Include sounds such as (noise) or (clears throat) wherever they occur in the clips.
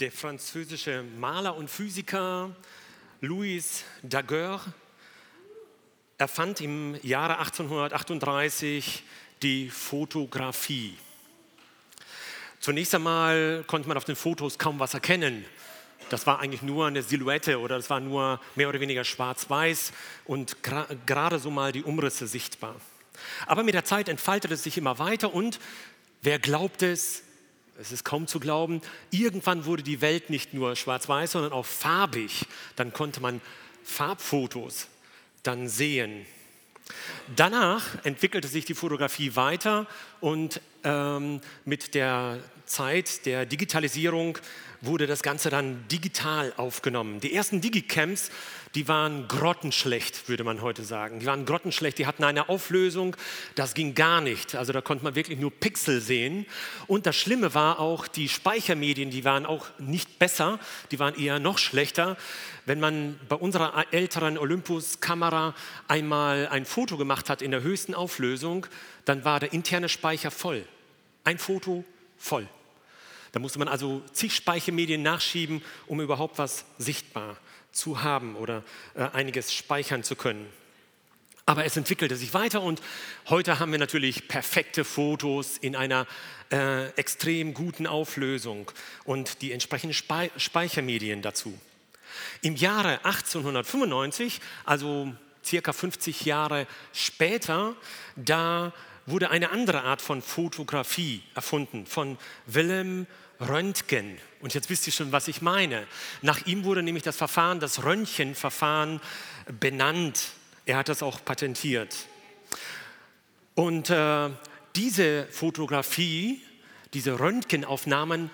Der französische Maler und Physiker Louis Daguerre erfand im Jahre 1838 die Fotografie. Zunächst einmal konnte man auf den Fotos kaum was erkennen. Das war eigentlich nur eine Silhouette oder das war nur mehr oder weniger schwarz-weiß und gerade so mal die Umrisse sichtbar. Aber mit der Zeit entfaltete es sich immer weiter und wer glaubt es, es ist kaum zu glauben, irgendwann wurde die Welt nicht nur schwarz-weiß, sondern auch farbig. Dann konnte man Farbfotos dann sehen. Danach entwickelte sich die Fotografie weiter und ähm, mit der Zeit der Digitalisierung wurde das Ganze dann digital aufgenommen. Die ersten Digicams, die waren grottenschlecht, würde man heute sagen. Die waren grottenschlecht, die hatten eine Auflösung, das ging gar nicht. Also da konnte man wirklich nur Pixel sehen. Und das Schlimme war auch, die Speichermedien, die waren auch nicht besser, die waren eher noch schlechter. Wenn man bei unserer älteren Olympus-Kamera einmal ein Foto gemacht hat in der höchsten Auflösung, dann war der interne Speicher voll. Ein Foto voll. Da musste man also zig Speichermedien nachschieben, um überhaupt was sichtbar zu haben oder äh, einiges speichern zu können. Aber es entwickelte sich weiter und heute haben wir natürlich perfekte Fotos in einer äh, extrem guten Auflösung und die entsprechenden Spei Speichermedien dazu. Im Jahre 1895, also circa 50 Jahre später, da wurde eine andere Art von Fotografie erfunden von Wilhelm Röntgen. Und jetzt wisst ihr schon, was ich meine. Nach ihm wurde nämlich das Verfahren, das Röntgenverfahren benannt. Er hat das auch patentiert. Und äh, diese Fotografie, diese Röntgenaufnahmen,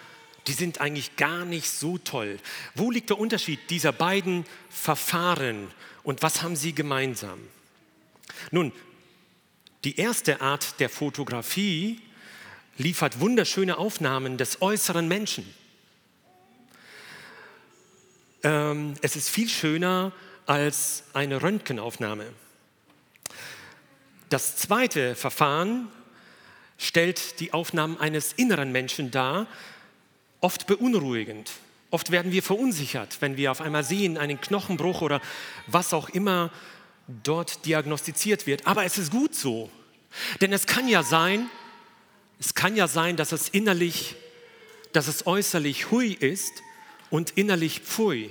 die sind eigentlich gar nicht so toll. Wo liegt der Unterschied dieser beiden Verfahren und was haben sie gemeinsam? Nun, die erste Art der Fotografie liefert wunderschöne Aufnahmen des äußeren Menschen. Ähm, es ist viel schöner als eine Röntgenaufnahme. Das zweite Verfahren stellt die Aufnahmen eines inneren Menschen dar, oft beunruhigend. Oft werden wir verunsichert, wenn wir auf einmal sehen, einen Knochenbruch oder was auch immer dort diagnostiziert wird. Aber es ist gut so. Denn es kann ja sein, es kann ja sein, dass es innerlich, dass es äußerlich hui ist und innerlich pfui.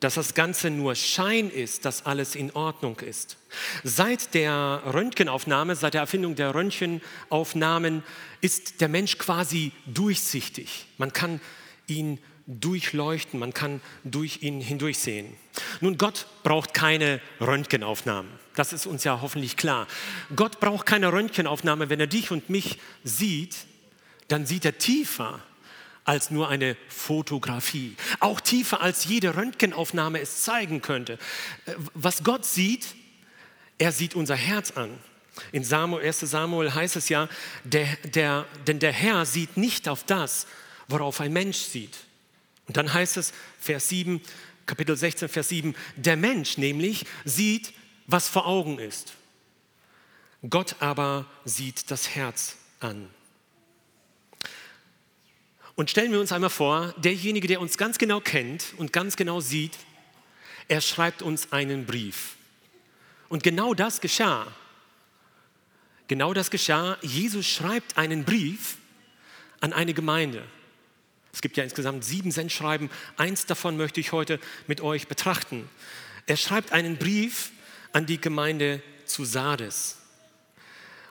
Dass das Ganze nur Schein ist, dass alles in Ordnung ist. Seit der Röntgenaufnahme, seit der Erfindung der Röntgenaufnahmen ist der Mensch quasi durchsichtig. Man kann ihn durchleuchten, man kann durch ihn hindurchsehen. Nun, Gott braucht keine Röntgenaufnahmen. Das ist uns ja hoffentlich klar. Gott braucht keine Röntgenaufnahme. Wenn er dich und mich sieht, dann sieht er tiefer als nur eine Fotografie. Auch tiefer als jede Röntgenaufnahme es zeigen könnte. Was Gott sieht, er sieht unser Herz an. In Samuel, 1 Samuel heißt es ja, der, der, denn der Herr sieht nicht auf das, worauf ein Mensch sieht. Und dann heißt es, Vers 7, Kapitel 16, Vers 7, der Mensch nämlich sieht, was vor Augen ist. Gott aber sieht das Herz an. Und stellen wir uns einmal vor, derjenige, der uns ganz genau kennt und ganz genau sieht, er schreibt uns einen Brief. Und genau das geschah. Genau das geschah. Jesus schreibt einen Brief an eine Gemeinde. Es gibt ja insgesamt sieben Sendschreiben. Eins davon möchte ich heute mit euch betrachten. Er schreibt einen Brief an die Gemeinde zu Sardes.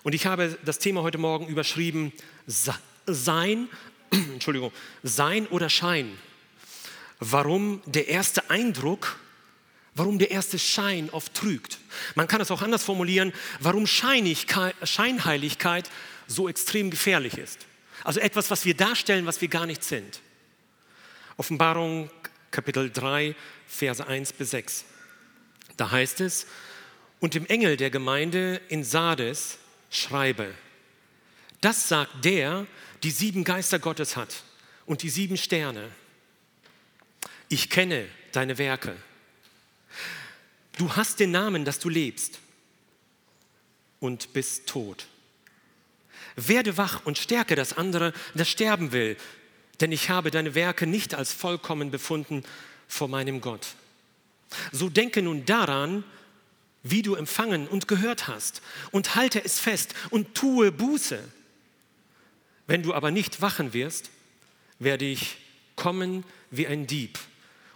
Und ich habe das Thema heute Morgen überschrieben, sein, (clears throat) Entschuldigung, sein oder Schein. Warum der erste Eindruck, warum der erste Schein oft trügt. Man kann es auch anders formulieren, warum Scheinheiligkeit so extrem gefährlich ist. Also etwas, was wir darstellen, was wir gar nicht sind. Offenbarung Kapitel 3, Verse 1 bis 6. Da heißt es, und dem Engel der Gemeinde in Sardes schreibe, das sagt der, die sieben Geister Gottes hat und die sieben Sterne. Ich kenne deine Werke. Du hast den Namen, dass du lebst und bist tot. Werde wach und stärke das andere, das sterben will, denn ich habe deine Werke nicht als vollkommen befunden vor meinem Gott. So denke nun daran, wie du empfangen und gehört hast, und halte es fest und tue Buße. Wenn du aber nicht wachen wirst, werde ich kommen wie ein Dieb,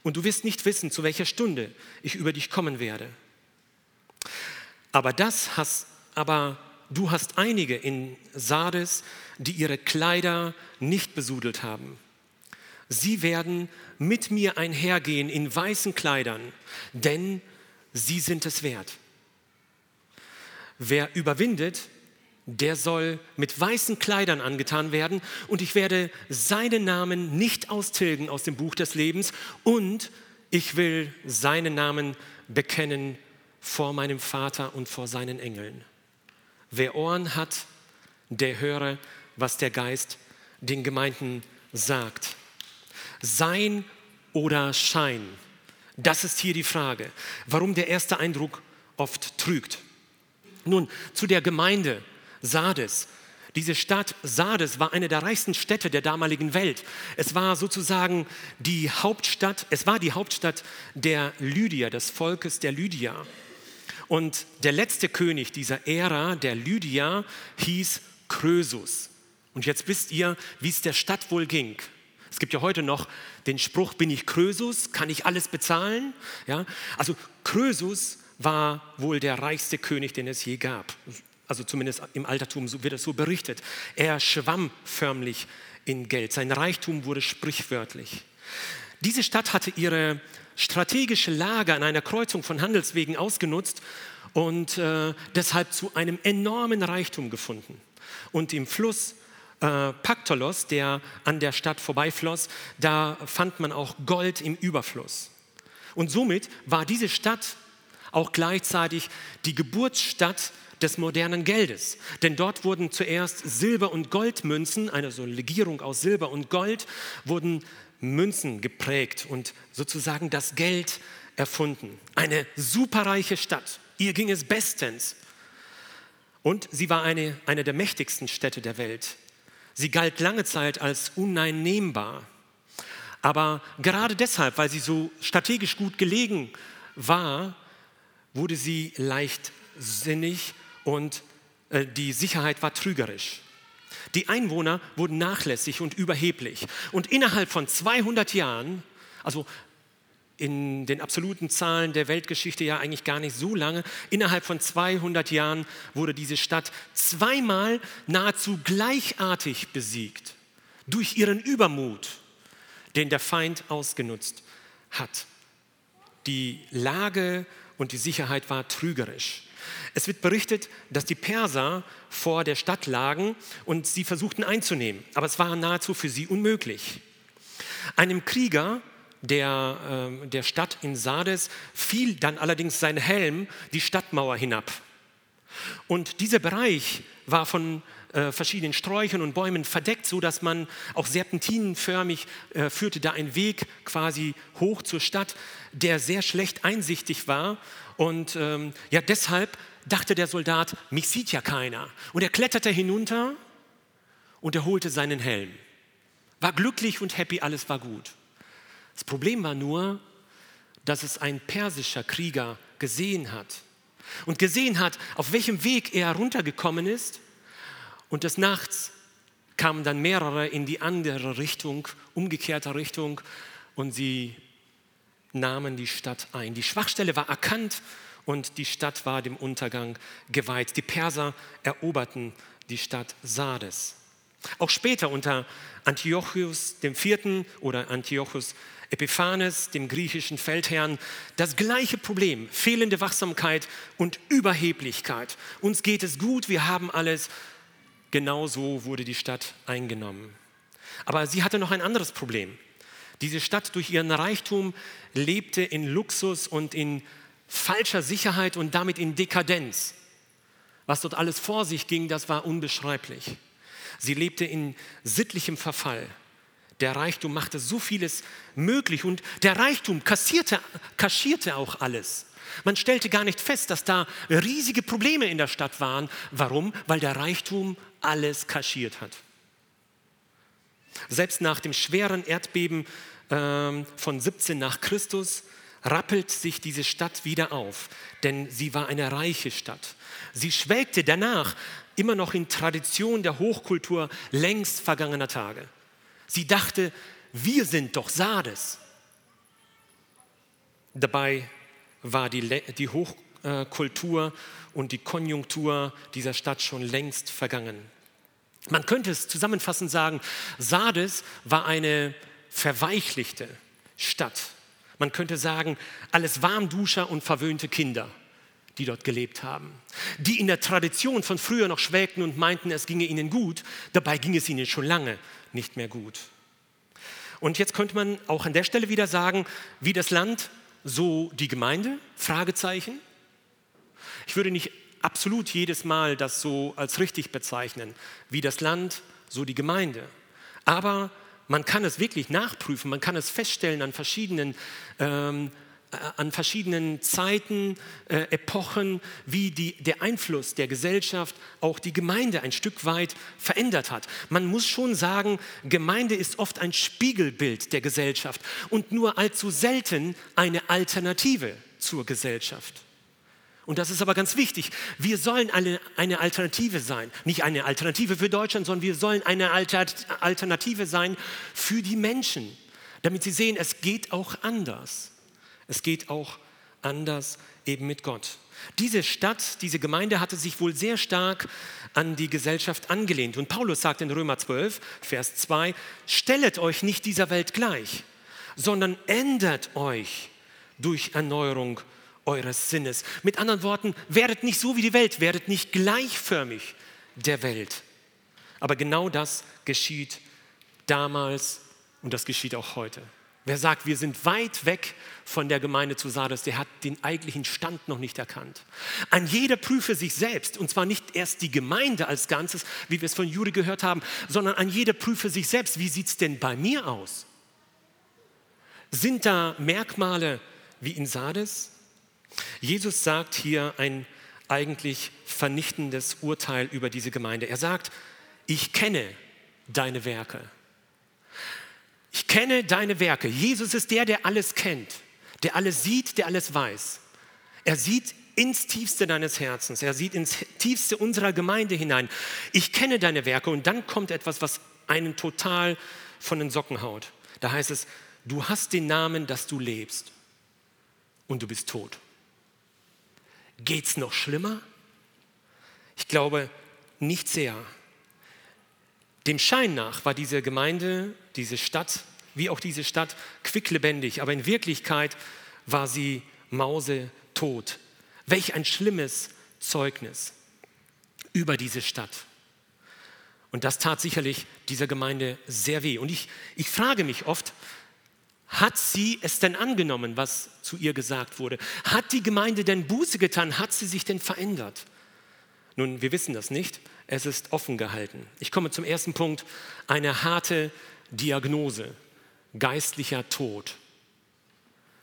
und du wirst nicht wissen, zu welcher Stunde ich über dich kommen werde. Aber das hast, aber du hast einige in Sardes, die ihre Kleider nicht besudelt haben. Sie werden mit mir einhergehen in weißen Kleidern, denn sie sind es wert. Wer überwindet, der soll mit weißen Kleidern angetan werden und ich werde seinen Namen nicht austilgen aus dem Buch des Lebens und ich will seinen Namen bekennen vor meinem Vater und vor seinen Engeln. Wer Ohren hat, der höre, was der Geist den Gemeinden sagt. Sein oder Schein? Das ist hier die Frage, warum der erste Eindruck oft trügt. Nun, zu der Gemeinde Sardes. Diese Stadt Sardes war eine der reichsten Städte der damaligen Welt. Es war sozusagen die Hauptstadt, es war die Hauptstadt der Lydier, des Volkes der Lydier. Und der letzte König dieser Ära, der Lydia, hieß Krösus. Und jetzt wisst ihr, wie es der Stadt wohl ging. Es gibt ja heute noch den Spruch, bin ich Krösus, kann ich alles bezahlen? Ja? Also Krösus war wohl der reichste König, den es je gab. Also zumindest im Altertum wird es so berichtet. Er schwamm förmlich in Geld. Sein Reichtum wurde sprichwörtlich. Diese Stadt hatte ihre strategische Lage an einer Kreuzung von Handelswegen ausgenutzt und äh, deshalb zu einem enormen Reichtum gefunden. Und im Fluss äh, Paktolos, der an der Stadt vorbeifloss, da fand man auch Gold im Überfluss. Und somit war diese Stadt auch gleichzeitig die Geburtsstadt des modernen Geldes. Denn dort wurden zuerst Silber- und Goldmünzen, eine so Legierung aus Silber und Gold, wurden Münzen geprägt und sozusagen das Geld erfunden. Eine superreiche Stadt. Ihr ging es bestens. Und sie war eine, eine der mächtigsten Städte der Welt. Sie galt lange Zeit als uneinnehmbar. Aber gerade deshalb, weil sie so strategisch gut gelegen war, wurde sie leichtsinnig und äh, die Sicherheit war trügerisch. Die Einwohner wurden nachlässig und überheblich. Und innerhalb von 200 Jahren, also in den absoluten Zahlen der Weltgeschichte ja eigentlich gar nicht so lange, innerhalb von 200 Jahren wurde diese Stadt zweimal nahezu gleichartig besiegt durch ihren Übermut, den der Feind ausgenutzt hat. Die Lage und die Sicherheit war trügerisch. Es wird berichtet, dass die Perser vor der Stadt lagen und sie versuchten einzunehmen, aber es war nahezu für sie unmöglich. Einem Krieger der, äh, der Stadt in Sardes fiel dann allerdings sein Helm die Stadtmauer hinab. Und dieser Bereich war von äh, verschiedenen Sträuchern und Bäumen verdeckt, so dass man auch serpentinenförmig äh, führte da ein Weg quasi hoch zur Stadt, der sehr schlecht einsichtig war. Und ähm, ja, deshalb dachte der Soldat, mich sieht ja keiner. Und er kletterte hinunter und er holte seinen Helm. War glücklich und happy, alles war gut. Das Problem war nur, dass es ein persischer Krieger gesehen hat und gesehen hat, auf welchem Weg er runtergekommen ist. Und des Nachts kamen dann mehrere in die andere Richtung, umgekehrte Richtung, und sie nahmen die Stadt ein. Die Schwachstelle war erkannt und die Stadt war dem Untergang geweiht. Die Perser eroberten die Stadt Sardes. Auch später unter Antiochus IV. oder Antiochus Epiphanes, dem griechischen Feldherrn, das gleiche Problem, fehlende Wachsamkeit und Überheblichkeit. Uns geht es gut, wir haben alles. Genauso wurde die Stadt eingenommen. Aber sie hatte noch ein anderes Problem. Diese Stadt durch ihren Reichtum lebte in Luxus und in falscher Sicherheit und damit in Dekadenz. Was dort alles vor sich ging, das war unbeschreiblich. Sie lebte in sittlichem Verfall. Der Reichtum machte so vieles möglich und der Reichtum kassierte, kaschierte auch alles. Man stellte gar nicht fest, dass da riesige Probleme in der Stadt waren. Warum? Weil der Reichtum alles kaschiert hat. Selbst nach dem schweren Erdbeben äh, von 17 nach Christus rappelt sich diese Stadt wieder auf, denn sie war eine reiche Stadt. Sie schwelgte danach immer noch in Tradition der Hochkultur längst vergangener Tage. Sie dachte, wir sind doch Sardes. Dabei war die, die Hochkultur und die Konjunktur dieser Stadt schon längst vergangen. Man könnte es zusammenfassend sagen, Sardes war eine verweichlichte Stadt. Man könnte sagen, alles Warmduscher und verwöhnte Kinder, die dort gelebt haben, die in der Tradition von früher noch schwelgten und meinten, es ginge ihnen gut, dabei ging es ihnen schon lange nicht mehr gut. Und jetzt könnte man auch an der Stelle wieder sagen, wie das Land, so die Gemeinde? Fragezeichen. Ich würde nicht absolut jedes Mal das so als richtig bezeichnen, wie das Land, so die Gemeinde. Aber man kann es wirklich nachprüfen, man kann es feststellen an verschiedenen, ähm, äh, an verschiedenen Zeiten, äh, Epochen, wie die, der Einfluss der Gesellschaft auch die Gemeinde ein Stück weit verändert hat. Man muss schon sagen, Gemeinde ist oft ein Spiegelbild der Gesellschaft und nur allzu selten eine Alternative zur Gesellschaft. Und das ist aber ganz wichtig. Wir sollen eine, eine Alternative sein. Nicht eine Alternative für Deutschland, sondern wir sollen eine Alternative sein für die Menschen, damit sie sehen, es geht auch anders. Es geht auch anders eben mit Gott. Diese Stadt, diese Gemeinde hatte sich wohl sehr stark an die Gesellschaft angelehnt. Und Paulus sagt in Römer 12, Vers 2, stellet euch nicht dieser Welt gleich, sondern ändert euch durch Erneuerung eures Sinnes. Mit anderen Worten, werdet nicht so wie die Welt, werdet nicht gleichförmig der Welt. Aber genau das geschieht damals und das geschieht auch heute. Wer sagt, wir sind weit weg von der Gemeinde zu Sardes, der hat den eigentlichen Stand noch nicht erkannt. Ein jeder prüfe sich selbst, und zwar nicht erst die Gemeinde als Ganzes, wie wir es von Jude gehört haben, sondern ein jeder prüfe sich selbst. Wie sieht es denn bei mir aus? Sind da Merkmale wie in Sardes? Jesus sagt hier ein eigentlich vernichtendes Urteil über diese Gemeinde. Er sagt, ich kenne deine Werke. Ich kenne deine Werke. Jesus ist der, der alles kennt, der alles sieht, der alles weiß. Er sieht ins tiefste deines Herzens. Er sieht ins tiefste unserer Gemeinde hinein. Ich kenne deine Werke und dann kommt etwas, was einen total von den Socken haut. Da heißt es, du hast den Namen, dass du lebst und du bist tot. Geht es noch schlimmer? Ich glaube nicht sehr. Dem Schein nach war diese Gemeinde, diese Stadt, wie auch diese Stadt, quicklebendig, aber in Wirklichkeit war sie mausetot. Welch ein schlimmes Zeugnis über diese Stadt. Und das tat sicherlich dieser Gemeinde sehr weh. Und ich, ich frage mich oft, hat sie es denn angenommen, was zu ihr gesagt wurde? Hat die Gemeinde denn Buße getan? Hat sie sich denn verändert? Nun, wir wissen das nicht. Es ist offen gehalten. Ich komme zum ersten Punkt. Eine harte Diagnose. Geistlicher Tod.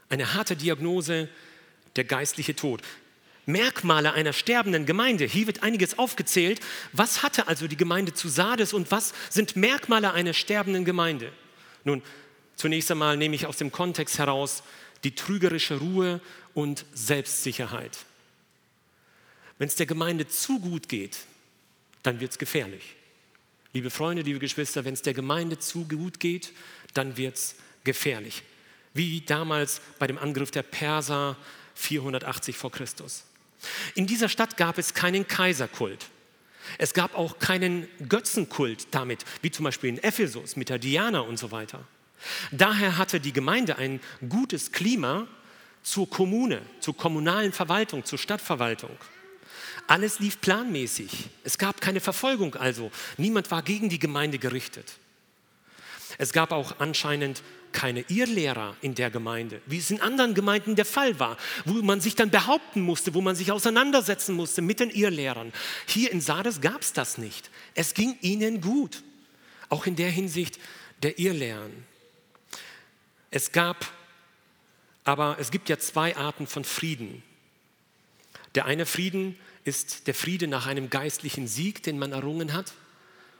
Eine harte Diagnose, der geistliche Tod. Merkmale einer sterbenden Gemeinde. Hier wird einiges aufgezählt. Was hatte also die Gemeinde zu Sardes und was sind Merkmale einer sterbenden Gemeinde? Nun, Zunächst einmal nehme ich aus dem Kontext heraus die trügerische Ruhe und Selbstsicherheit. Wenn es der Gemeinde zu gut geht, dann wird es gefährlich. Liebe Freunde, liebe Geschwister, wenn es der Gemeinde zu gut geht, dann wird es gefährlich. Wie damals bei dem Angriff der Perser 480 vor Christus. In dieser Stadt gab es keinen Kaiserkult. Es gab auch keinen Götzenkult damit, wie zum Beispiel in Ephesus mit der Diana und so weiter. Daher hatte die Gemeinde ein gutes Klima zur Kommune, zur kommunalen Verwaltung, zur Stadtverwaltung. Alles lief planmäßig. Es gab keine Verfolgung also. Niemand war gegen die Gemeinde gerichtet. Es gab auch anscheinend keine Irrlehrer in der Gemeinde, wie es in anderen Gemeinden der Fall war, wo man sich dann behaupten musste, wo man sich auseinandersetzen musste mit den Irrlehrern. Hier in Sardes gab es das nicht. Es ging ihnen gut, auch in der Hinsicht der Irrlehren. Es gab, aber es gibt ja zwei Arten von Frieden. Der eine Frieden ist der Friede nach einem geistlichen Sieg, den man errungen hat.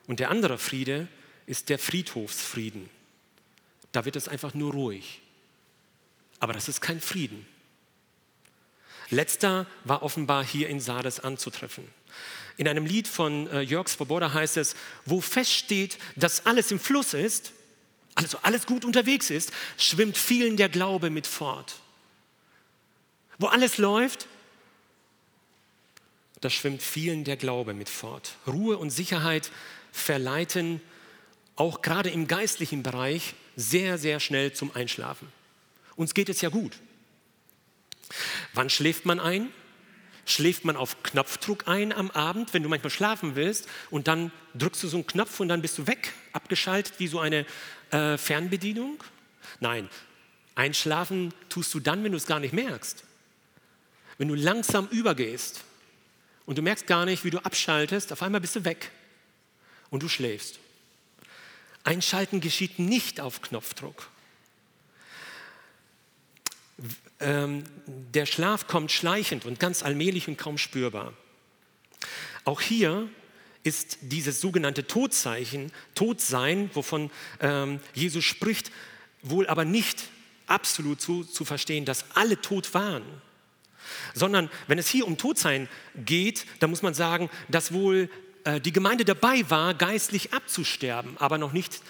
Und der andere Friede ist der Friedhofsfrieden. Da wird es einfach nur ruhig. Aber das ist kein Frieden. Letzter war offenbar hier in Sardes anzutreffen. In einem Lied von äh, Jörg Svoboda heißt es, wo feststeht, dass alles im Fluss ist, also alles gut unterwegs ist, schwimmt vielen der Glaube mit fort. Wo alles läuft, da schwimmt vielen der Glaube mit fort. Ruhe und Sicherheit verleiten auch gerade im geistlichen Bereich sehr, sehr schnell zum Einschlafen. Uns geht es ja gut. Wann schläft man ein? Schläft man auf Knopfdruck ein am Abend, wenn du manchmal schlafen willst und dann drückst du so einen Knopf und dann bist du weg, abgeschaltet wie so eine äh, Fernbedienung? Nein, einschlafen tust du dann, wenn du es gar nicht merkst. Wenn du langsam übergehst und du merkst gar nicht, wie du abschaltest, auf einmal bist du weg und du schläfst. Einschalten geschieht nicht auf Knopfdruck. Ähm, der Schlaf kommt schleichend und ganz allmählich und kaum spürbar. Auch hier ist dieses sogenannte Todzeichen, Todsein, wovon ähm, Jesus spricht, wohl aber nicht absolut so zu verstehen, dass alle tot waren, sondern wenn es hier um Todsein geht, dann muss man sagen, dass wohl äh, die Gemeinde dabei war, geistlich abzusterben, aber noch nicht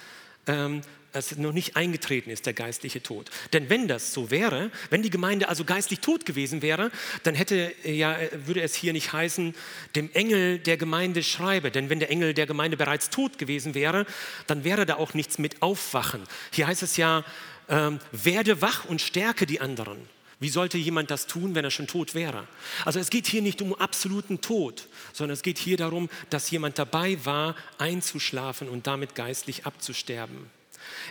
ähm, es noch nicht eingetreten ist, der geistliche Tod. Denn wenn das so wäre, wenn die Gemeinde also geistlich tot gewesen wäre, dann hätte, ja, würde es hier nicht heißen, dem Engel der Gemeinde schreibe. Denn wenn der Engel der Gemeinde bereits tot gewesen wäre, dann wäre da auch nichts mit Aufwachen. Hier heißt es ja, ähm, werde wach und stärke die anderen. Wie sollte jemand das tun, wenn er schon tot wäre? Also es geht hier nicht um absoluten Tod, sondern es geht hier darum, dass jemand dabei war, einzuschlafen und damit geistlich abzusterben.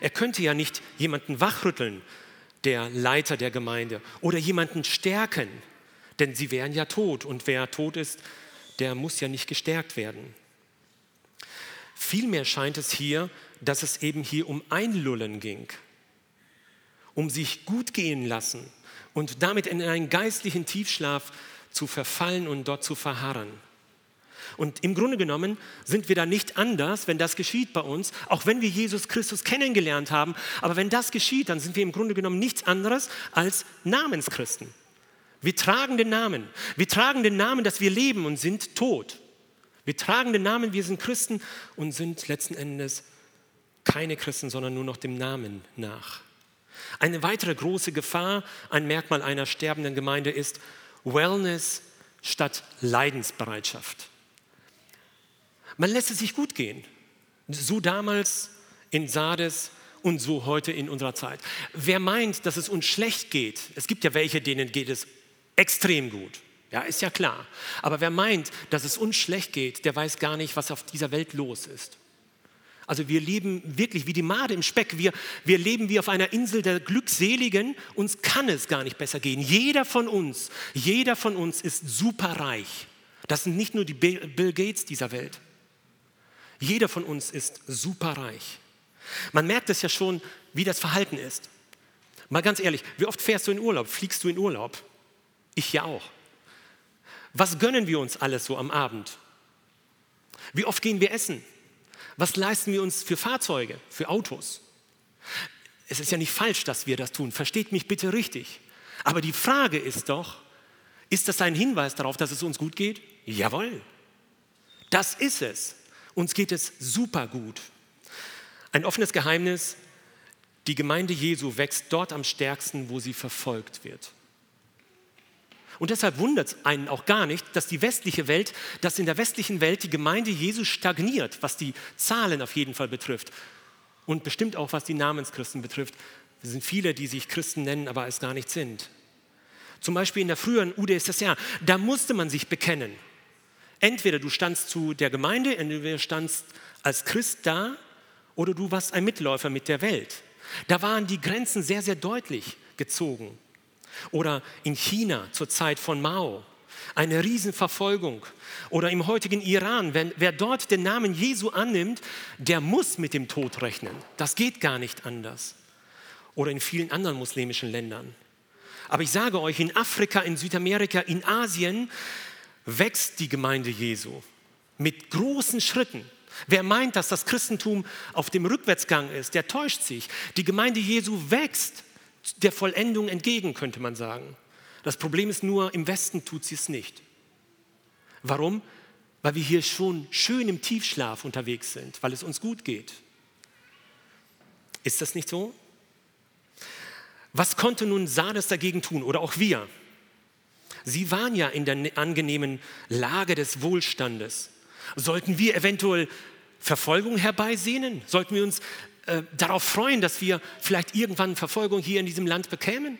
Er könnte ja nicht jemanden wachrütteln, der Leiter der Gemeinde, oder jemanden stärken, denn sie wären ja tot und wer tot ist, der muss ja nicht gestärkt werden. Vielmehr scheint es hier, dass es eben hier um Einlullen ging, um sich gut gehen lassen und damit in einen geistlichen Tiefschlaf zu verfallen und dort zu verharren. Und im Grunde genommen sind wir da nicht anders, wenn das geschieht bei uns, auch wenn wir Jesus Christus kennengelernt haben. Aber wenn das geschieht, dann sind wir im Grunde genommen nichts anderes als Namenschristen. Wir tragen den Namen. Wir tragen den Namen, dass wir leben und sind tot. Wir tragen den Namen, wir sind Christen und sind letzten Endes keine Christen, sondern nur noch dem Namen nach. Eine weitere große Gefahr, ein Merkmal einer sterbenden Gemeinde ist Wellness statt Leidensbereitschaft. Man lässt es sich gut gehen. So damals in Sardes und so heute in unserer Zeit. Wer meint, dass es uns schlecht geht, es gibt ja welche, denen geht es extrem gut. Ja, ist ja klar. Aber wer meint, dass es uns schlecht geht, der weiß gar nicht, was auf dieser Welt los ist. Also wir leben wirklich wie die Made im Speck. Wir, wir leben wie auf einer Insel der Glückseligen. Uns kann es gar nicht besser gehen. Jeder von uns, jeder von uns ist superreich. Das sind nicht nur die Bill Gates dieser Welt. Jeder von uns ist superreich. Man merkt es ja schon, wie das Verhalten ist. Mal ganz ehrlich, wie oft fährst du in Urlaub? Fliegst du in Urlaub? Ich ja auch. Was gönnen wir uns alles so am Abend? Wie oft gehen wir essen? Was leisten wir uns für Fahrzeuge, für Autos? Es ist ja nicht falsch, dass wir das tun. Versteht mich bitte richtig. Aber die Frage ist doch, ist das ein Hinweis darauf, dass es uns gut geht? Jawohl. Das ist es. Uns geht es super gut. Ein offenes Geheimnis, die Gemeinde Jesu wächst dort am stärksten, wo sie verfolgt wird. Und deshalb wundert es einen auch gar nicht, dass die westliche Welt, dass in der westlichen Welt die Gemeinde Jesu stagniert, was die Zahlen auf jeden Fall betrifft. Und bestimmt auch was die Namenschristen betrifft. Es sind viele, die sich Christen nennen, aber es gar nicht sind. Zum Beispiel in der früheren UdSSR, da musste man sich bekennen. Entweder du standst zu der Gemeinde, entweder du standst als Christ da oder du warst ein Mitläufer mit der Welt. Da waren die Grenzen sehr, sehr deutlich gezogen. Oder in China zur Zeit von Mao eine Riesenverfolgung. Oder im heutigen Iran, wenn, wer dort den Namen Jesu annimmt, der muss mit dem Tod rechnen. Das geht gar nicht anders. Oder in vielen anderen muslimischen Ländern. Aber ich sage euch, in Afrika, in Südamerika, in Asien, wächst die Gemeinde Jesu mit großen Schritten. Wer meint, dass das Christentum auf dem Rückwärtsgang ist, der täuscht sich. Die Gemeinde Jesu wächst der Vollendung entgegen, könnte man sagen. Das Problem ist nur, im Westen tut sie es nicht. Warum? Weil wir hier schon schön im Tiefschlaf unterwegs sind, weil es uns gut geht. Ist das nicht so? Was konnte nun Sardes dagegen tun oder auch wir? Sie waren ja in der angenehmen Lage des Wohlstandes. Sollten wir eventuell Verfolgung herbeisehnen? Sollten wir uns äh, darauf freuen, dass wir vielleicht irgendwann Verfolgung hier in diesem Land bekämen?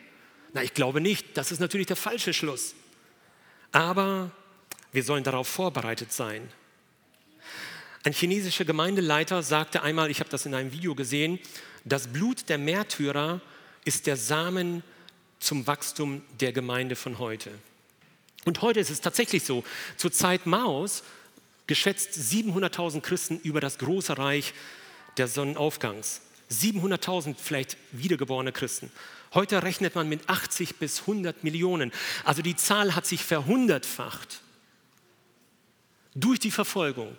Na, ich glaube nicht. Das ist natürlich der falsche Schluss. Aber wir sollen darauf vorbereitet sein. Ein chinesischer Gemeindeleiter sagte einmal, ich habe das in einem Video gesehen, das Blut der Märtyrer ist der Samen zum Wachstum der Gemeinde von heute. Und heute ist es tatsächlich so, zur Zeit Maos geschätzt 700.000 Christen über das große Reich der Sonnenaufgangs. 700.000 vielleicht wiedergeborene Christen. Heute rechnet man mit 80 bis 100 Millionen. Also die Zahl hat sich verhundertfacht durch die Verfolgung.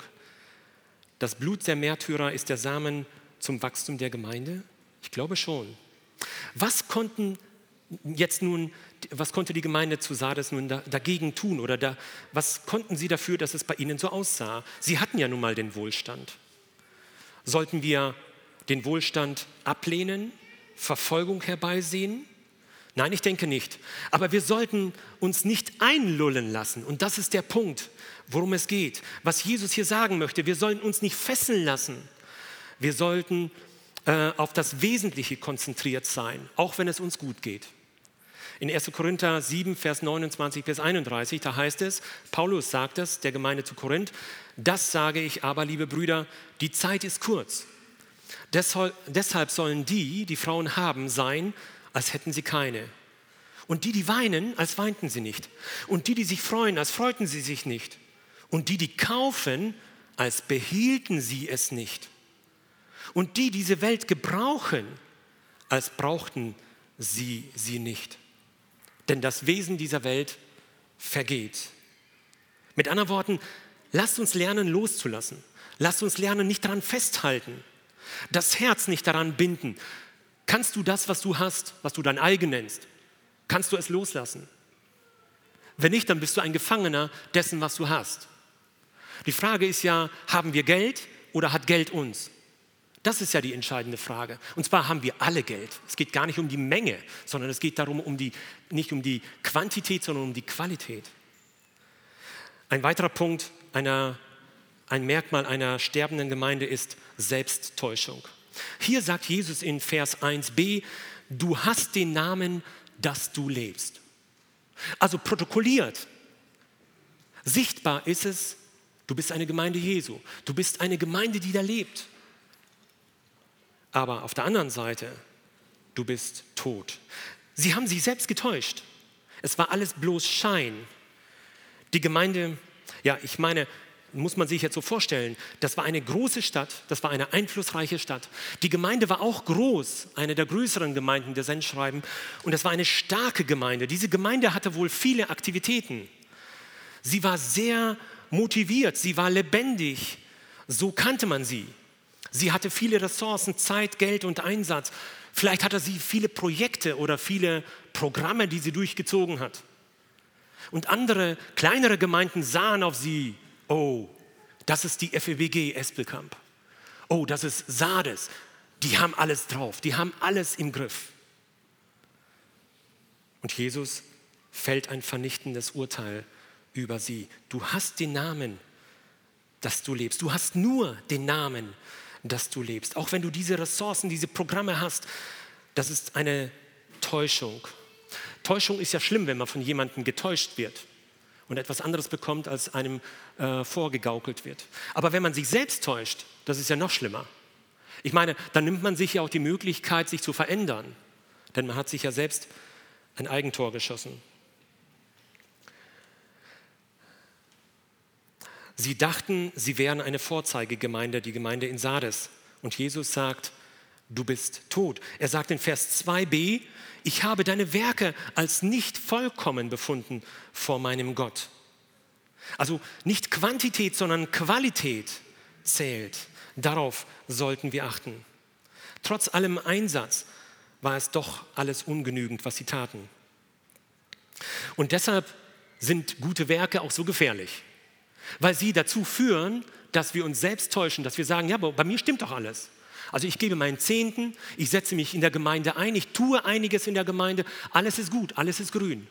Das Blut der Märtyrer ist der Samen zum Wachstum der Gemeinde? Ich glaube schon. Was konnten jetzt nun, was konnte die Gemeinde zu Sardes nun da, dagegen tun oder da, was konnten sie dafür, dass es bei ihnen so aussah? Sie hatten ja nun mal den Wohlstand. Sollten wir den Wohlstand ablehnen, Verfolgung herbeisehen? Nein, ich denke nicht. Aber wir sollten uns nicht einlullen lassen. Und das ist der Punkt, worum es geht. Was Jesus hier sagen möchte, wir sollten uns nicht fesseln lassen. Wir sollten äh, auf das Wesentliche konzentriert sein, auch wenn es uns gut geht. In 1. Korinther 7, Vers 29 bis 31, da heißt es, Paulus sagt es der Gemeinde zu Korinth, das sage ich aber, liebe Brüder, die Zeit ist kurz. Deshalb sollen die, die Frauen haben, sein, als hätten sie keine. Und die, die weinen, als weinten sie nicht. Und die, die sich freuen, als freuten sie sich nicht. Und die, die kaufen, als behielten sie es nicht. Und die diese Welt gebrauchen, als brauchten sie sie nicht. Denn das Wesen dieser Welt vergeht. Mit anderen Worten, lasst uns lernen loszulassen. Lasst uns lernen nicht daran festhalten. Das Herz nicht daran binden. Kannst du das, was du hast, was du dein eigen nennst, kannst du es loslassen? Wenn nicht, dann bist du ein Gefangener dessen, was du hast. Die Frage ist ja, haben wir Geld oder hat Geld uns? Das ist ja die entscheidende Frage. Und zwar haben wir alle Geld. Es geht gar nicht um die Menge, sondern es geht darum, um die, nicht um die Quantität, sondern um die Qualität. Ein weiterer Punkt, einer, ein Merkmal einer sterbenden Gemeinde ist Selbsttäuschung. Hier sagt Jesus in Vers 1b, du hast den Namen, dass du lebst. Also protokolliert. Sichtbar ist es, du bist eine Gemeinde Jesu. Du bist eine Gemeinde, die da lebt. Aber auf der anderen Seite, du bist tot. Sie haben sich selbst getäuscht. Es war alles bloß Schein. Die Gemeinde, ja, ich meine, muss man sich jetzt so vorstellen, das war eine große Stadt, das war eine einflussreiche Stadt. Die Gemeinde war auch groß, eine der größeren Gemeinden der Sendschreiben. Und das war eine starke Gemeinde. Diese Gemeinde hatte wohl viele Aktivitäten. Sie war sehr motiviert, sie war lebendig. So kannte man sie. Sie hatte viele Ressourcen, Zeit, Geld und Einsatz. Vielleicht hatte sie viele Projekte oder viele Programme, die sie durchgezogen hat. Und andere, kleinere Gemeinden sahen auf sie, oh, das ist die FEBG Espelkamp. Oh, das ist Sardes. Die haben alles drauf, die haben alles im Griff. Und Jesus fällt ein vernichtendes Urteil über sie. Du hast den Namen, dass du lebst. Du hast nur den Namen, dass du lebst. Auch wenn du diese Ressourcen, diese Programme hast, das ist eine Täuschung. Täuschung ist ja schlimm, wenn man von jemandem getäuscht wird und etwas anderes bekommt, als einem äh, vorgegaukelt wird. Aber wenn man sich selbst täuscht, das ist ja noch schlimmer. Ich meine, dann nimmt man sich ja auch die Möglichkeit, sich zu verändern. Denn man hat sich ja selbst ein Eigentor geschossen. Sie dachten, sie wären eine Vorzeigegemeinde, die Gemeinde in Sardes. Und Jesus sagt, du bist tot. Er sagt in Vers 2b, ich habe deine Werke als nicht vollkommen befunden vor meinem Gott. Also nicht Quantität, sondern Qualität zählt. Darauf sollten wir achten. Trotz allem Einsatz war es doch alles ungenügend, was sie taten. Und deshalb sind gute Werke auch so gefährlich, weil sie dazu führen, dass wir uns selbst täuschen, dass wir sagen, ja, bei mir stimmt doch alles. Also ich gebe meinen Zehnten, ich setze mich in der Gemeinde ein, ich tue einiges in der Gemeinde, alles ist gut, alles ist grün.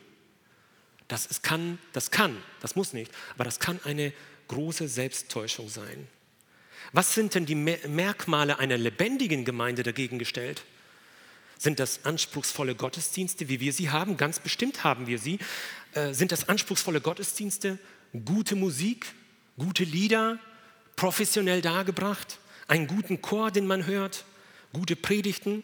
Das ist, kann, das kann, das muss nicht, aber das kann eine große Selbsttäuschung sein. Was sind denn die Merkmale einer lebendigen Gemeinde dagegen gestellt? Sind das anspruchsvolle Gottesdienste, wie wir sie haben? Ganz bestimmt haben wir sie. Äh, sind das anspruchsvolle Gottesdienste, gute Musik, gute Lieder, professionell dargebracht, einen guten Chor, den man hört, gute Predigten?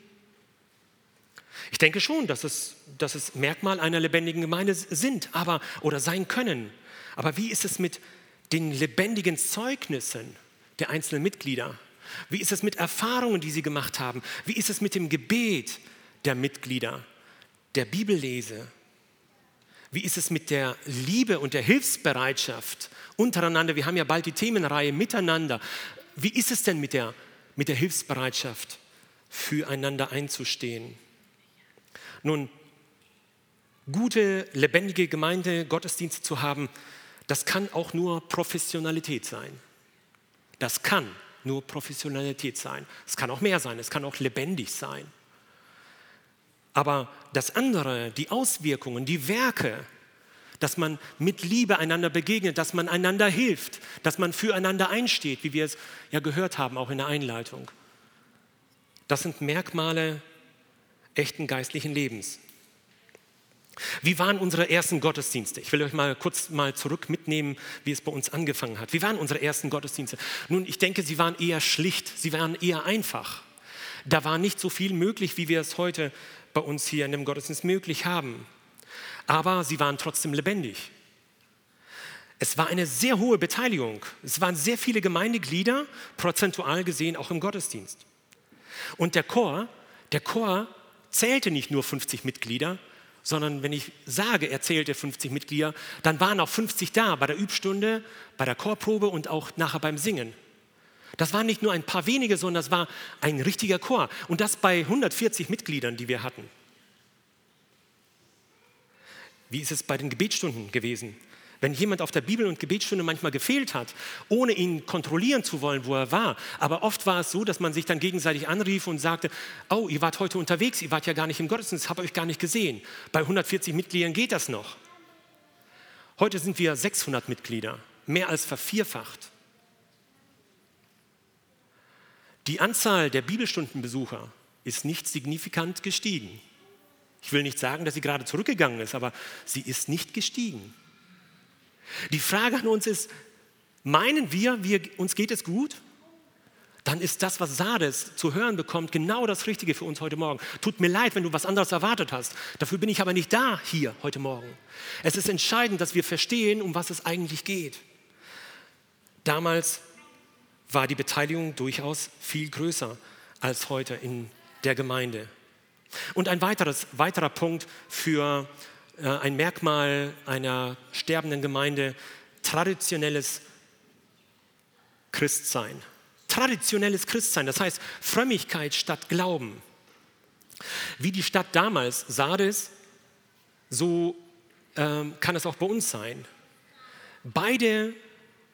Ich denke schon, dass es, dass es Merkmal einer lebendigen Gemeinde sind, aber oder sein können. Aber wie ist es mit den lebendigen Zeugnissen der einzelnen Mitglieder? Wie ist es mit Erfahrungen, die sie gemacht haben? Wie ist es mit dem Gebet der Mitglieder, der Bibellese? Wie ist es mit der Liebe und der Hilfsbereitschaft untereinander? Wir haben ja bald die Themenreihe miteinander. Wie ist es denn mit der, mit der Hilfsbereitschaft, füreinander einzustehen? Nun, gute, lebendige Gemeinde, Gottesdienste zu haben, das kann auch nur Professionalität sein. Das kann nur Professionalität sein. Es kann auch mehr sein, es kann auch lebendig sein. Aber das andere, die Auswirkungen, die Werke, dass man mit Liebe einander begegnet, dass man einander hilft, dass man füreinander einsteht, wie wir es ja gehört haben, auch in der Einleitung. Das sind Merkmale echten geistlichen Lebens. Wie waren unsere ersten Gottesdienste? Ich will euch mal kurz mal zurück mitnehmen, wie es bei uns angefangen hat. Wie waren unsere ersten Gottesdienste? Nun, ich denke, sie waren eher schlicht, sie waren eher einfach. Da war nicht so viel möglich, wie wir es heute bei uns hier in dem Gottesdienst möglich haben. Aber sie waren trotzdem lebendig. Es war eine sehr hohe Beteiligung. Es waren sehr viele Gemeindeglieder, prozentual gesehen auch im Gottesdienst. Und der Chor, der Chor zählte nicht nur 50 Mitglieder, sondern wenn ich sage, er zählte 50 Mitglieder, dann waren auch 50 da bei der Übstunde, bei der Chorprobe und auch nachher beim Singen. Das waren nicht nur ein paar wenige, sondern das war ein richtiger Chor. Und das bei 140 Mitgliedern, die wir hatten. Wie ist es bei den Gebetsstunden gewesen? Wenn jemand auf der Bibel- und Gebetsstunde manchmal gefehlt hat, ohne ihn kontrollieren zu wollen, wo er war, aber oft war es so, dass man sich dann gegenseitig anrief und sagte, oh, ihr wart heute unterwegs, ihr wart ja gar nicht im Gottesdienst, habe euch gar nicht gesehen. Bei 140 Mitgliedern geht das noch. Heute sind wir 600 Mitglieder, mehr als vervierfacht. Die Anzahl der Bibelstundenbesucher ist nicht signifikant gestiegen. Ich will nicht sagen, dass sie gerade zurückgegangen ist, aber sie ist nicht gestiegen. Die Frage an uns ist, meinen wir, wir uns geht es gut? Dann ist das, was Sardes zu hören bekommt, genau das Richtige für uns heute Morgen. Tut mir leid, wenn du was anderes erwartet hast. Dafür bin ich aber nicht da hier heute Morgen. Es ist entscheidend, dass wir verstehen, um was es eigentlich geht. Damals war die Beteiligung durchaus viel größer als heute in der Gemeinde. Und ein weiteres, weiterer Punkt für äh, ein Merkmal einer sterbenden Gemeinde, traditionelles Christsein. Traditionelles Christsein, das heißt Frömmigkeit statt Glauben. Wie die Stadt damals Sardes, so ähm, kann es auch bei uns sein. Beide,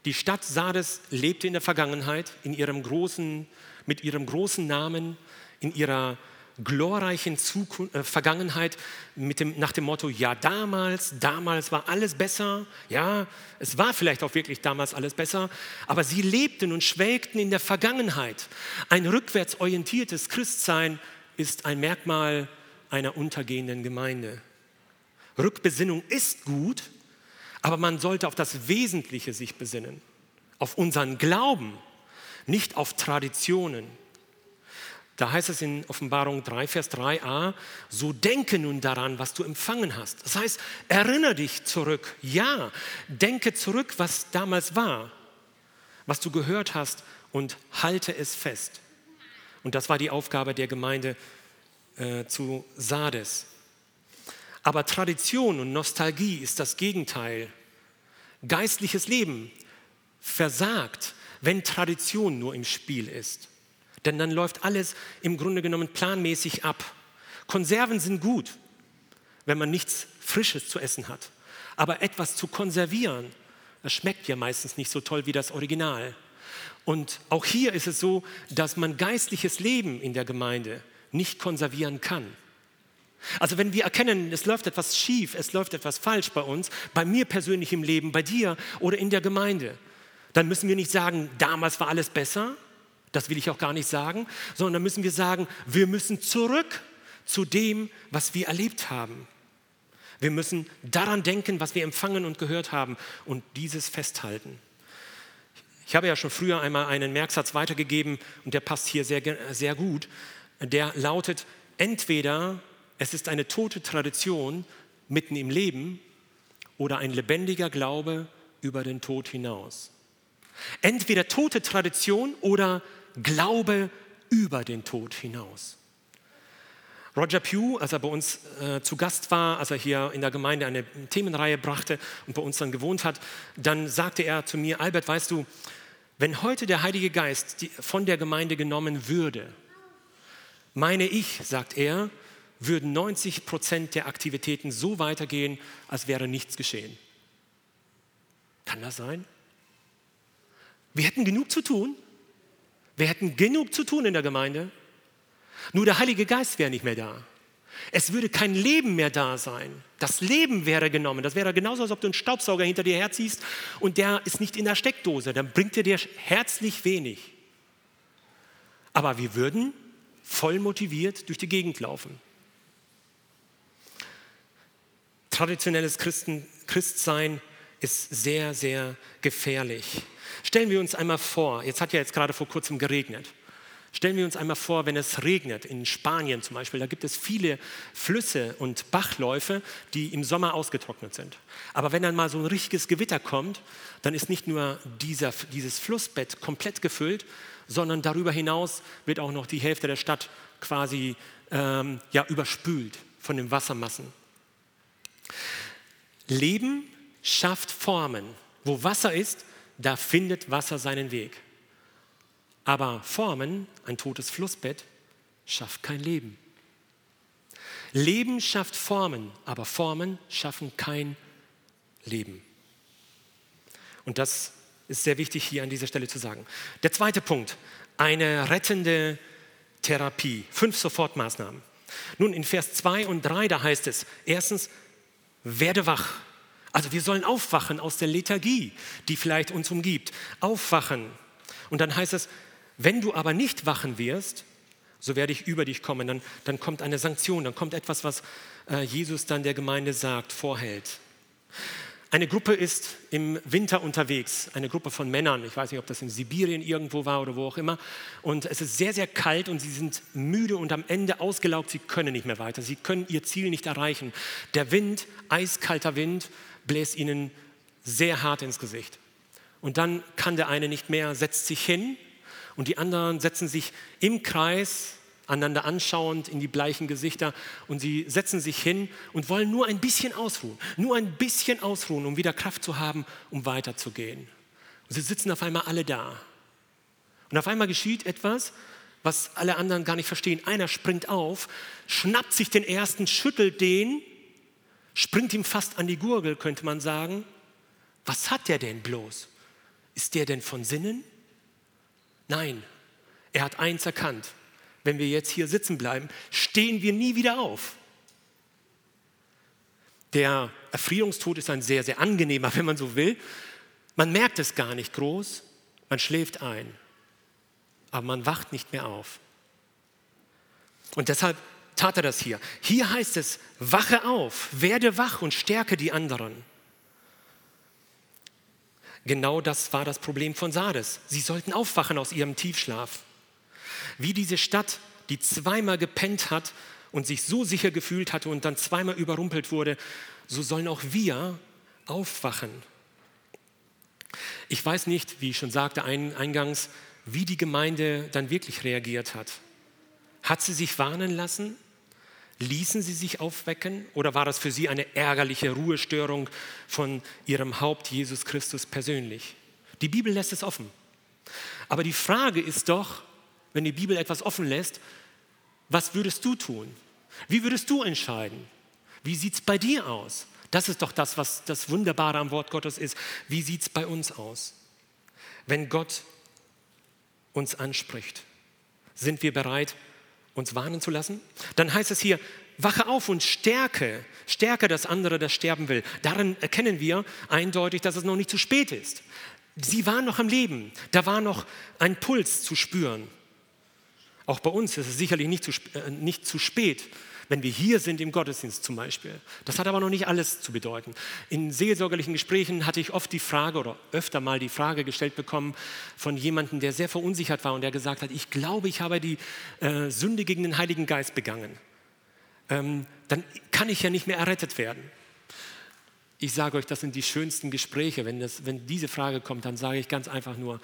die Stadt Sardes lebte in der Vergangenheit, in ihrem großen, mit ihrem großen Namen, in ihrer glorreichen Zukunft, äh, Vergangenheit mit dem, nach dem Motto, ja damals, damals war alles besser, ja, es war vielleicht auch wirklich damals alles besser, aber sie lebten und schwelgten in der Vergangenheit. Ein rückwärts orientiertes Christsein ist ein Merkmal einer untergehenden Gemeinde. Rückbesinnung ist gut, aber man sollte auf das Wesentliche sich besinnen, auf unseren Glauben, nicht auf Traditionen. Da heißt es in Offenbarung 3, Vers 3a, so denke nun daran, was du empfangen hast. Das heißt, erinnere dich zurück. Ja, denke zurück, was damals war, was du gehört hast und halte es fest. Und das war die Aufgabe der Gemeinde äh, zu Sardes. Aber Tradition und Nostalgie ist das Gegenteil. Geistliches Leben versagt, wenn Tradition nur im Spiel ist. Denn dann läuft alles im Grunde genommen planmäßig ab. Konserven sind gut, wenn man nichts Frisches zu essen hat. Aber etwas zu konservieren, das schmeckt ja meistens nicht so toll wie das Original. Und auch hier ist es so, dass man geistliches Leben in der Gemeinde nicht konservieren kann. Also wenn wir erkennen, es läuft etwas schief, es läuft etwas falsch bei uns, bei mir persönlich im Leben, bei dir oder in der Gemeinde, dann müssen wir nicht sagen, damals war alles besser, das will ich auch gar nicht sagen, sondern dann müssen wir sagen, wir müssen zurück zu dem, was wir erlebt haben. Wir müssen daran denken, was wir empfangen und gehört haben und dieses festhalten. Ich habe ja schon früher einmal einen Merksatz weitergegeben und der passt hier sehr, sehr gut. Der lautet, entweder es ist eine tote Tradition mitten im Leben oder ein lebendiger Glaube über den Tod hinaus. Entweder tote Tradition oder Glaube über den Tod hinaus. Roger Pugh, als er bei uns äh, zu Gast war, als er hier in der Gemeinde eine Themenreihe brachte und bei uns dann gewohnt hat, dann sagte er zu mir, Albert, weißt du, wenn heute der Heilige Geist von der Gemeinde genommen würde, meine ich, sagt er, würden 90 Prozent der Aktivitäten so weitergehen, als wäre nichts geschehen. Kann das sein? Wir hätten genug zu tun. Wir hätten genug zu tun in der Gemeinde. Nur der Heilige Geist wäre nicht mehr da. Es würde kein Leben mehr da sein. Das Leben wäre genommen. Das wäre genauso, als ob du einen Staubsauger hinter dir herziehst und der ist nicht in der Steckdose. Dann bringt er dir herzlich wenig. Aber wir würden voll motiviert durch die Gegend laufen. Traditionelles Christen, Christsein ist sehr, sehr gefährlich. Stellen wir uns einmal vor, jetzt hat ja jetzt gerade vor kurzem geregnet. Stellen wir uns einmal vor, wenn es regnet, in Spanien zum Beispiel, da gibt es viele Flüsse und Bachläufe, die im Sommer ausgetrocknet sind. Aber wenn dann mal so ein richtiges Gewitter kommt, dann ist nicht nur dieser, dieses Flussbett komplett gefüllt, sondern darüber hinaus wird auch noch die Hälfte der Stadt quasi ähm, ja, überspült von den Wassermassen. Leben schafft Formen. Wo Wasser ist, da findet Wasser seinen Weg. Aber Formen, ein totes Flussbett, schafft kein Leben. Leben schafft Formen, aber Formen schaffen kein Leben. Und das ist sehr wichtig hier an dieser Stelle zu sagen. Der zweite Punkt, eine rettende Therapie. Fünf Sofortmaßnahmen. Nun, in Vers 2 und 3, da heißt es, erstens, werde wach. Also wir sollen aufwachen aus der Lethargie, die vielleicht uns umgibt. Aufwachen. Und dann heißt es, wenn du aber nicht wachen wirst, so werde ich über dich kommen. Dann, dann kommt eine Sanktion, dann kommt etwas, was äh, Jesus dann der Gemeinde sagt, vorhält. Eine Gruppe ist im Winter unterwegs, eine Gruppe von Männern. Ich weiß nicht, ob das in Sibirien irgendwo war oder wo auch immer. Und es ist sehr, sehr kalt und sie sind müde und am Ende ausgelaugt. Sie können nicht mehr weiter. Sie können ihr Ziel nicht erreichen. Der Wind, eiskalter Wind, bläst ihnen sehr hart ins Gesicht. Und dann kann der eine nicht mehr, setzt sich hin und die anderen setzen sich im Kreis einander anschauend in die bleichen Gesichter und sie setzen sich hin und wollen nur ein bisschen ausruhen, nur ein bisschen ausruhen, um wieder Kraft zu haben, um weiterzugehen. Und sie sitzen auf einmal alle da. Und auf einmal geschieht etwas, was alle anderen gar nicht verstehen. Einer springt auf, schnappt sich den ersten, schüttelt den, springt ihm fast an die Gurgel, könnte man sagen. Was hat der denn bloß? Ist der denn von Sinnen? Nein, er hat eins erkannt. Wenn wir jetzt hier sitzen bleiben, stehen wir nie wieder auf. Der Erfrierungstod ist ein sehr, sehr angenehmer, wenn man so will. Man merkt es gar nicht groß, man schläft ein, aber man wacht nicht mehr auf. Und deshalb tat er das hier. Hier heißt es, wache auf, werde wach und stärke die anderen. Genau das war das Problem von Sardes. Sie sollten aufwachen aus ihrem Tiefschlaf. Wie diese Stadt, die zweimal gepennt hat und sich so sicher gefühlt hatte und dann zweimal überrumpelt wurde, so sollen auch wir aufwachen. Ich weiß nicht, wie ich schon sagte eingangs, wie die Gemeinde dann wirklich reagiert hat. Hat sie sich warnen lassen? Ließen sie sich aufwecken oder war das für sie eine ärgerliche Ruhestörung von ihrem Haupt Jesus Christus persönlich? Die Bibel lässt es offen. Aber die Frage ist doch, wenn die Bibel etwas offen lässt, was würdest du tun? Wie würdest du entscheiden? Wie sieht es bei dir aus? Das ist doch das, was das Wunderbare am Wort Gottes ist. Wie sieht es bei uns aus? Wenn Gott uns anspricht, sind wir bereit, uns warnen zu lassen? Dann heißt es hier, wache auf und stärke, stärke das andere, das sterben will. Darin erkennen wir eindeutig, dass es noch nicht zu spät ist. Sie waren noch am Leben, da war noch ein Puls zu spüren. Auch bei uns ist es sicherlich nicht zu, äh, nicht zu spät, wenn wir hier sind im Gottesdienst zum Beispiel. Das hat aber noch nicht alles zu bedeuten. In seelsorgerlichen Gesprächen hatte ich oft die Frage oder öfter mal die Frage gestellt bekommen von jemandem, der sehr verunsichert war und der gesagt hat, ich glaube, ich habe die äh, Sünde gegen den Heiligen Geist begangen. Ähm, dann kann ich ja nicht mehr errettet werden. Ich sage euch, das sind die schönsten Gespräche. Wenn, das, wenn diese Frage kommt, dann sage ich ganz einfach nur,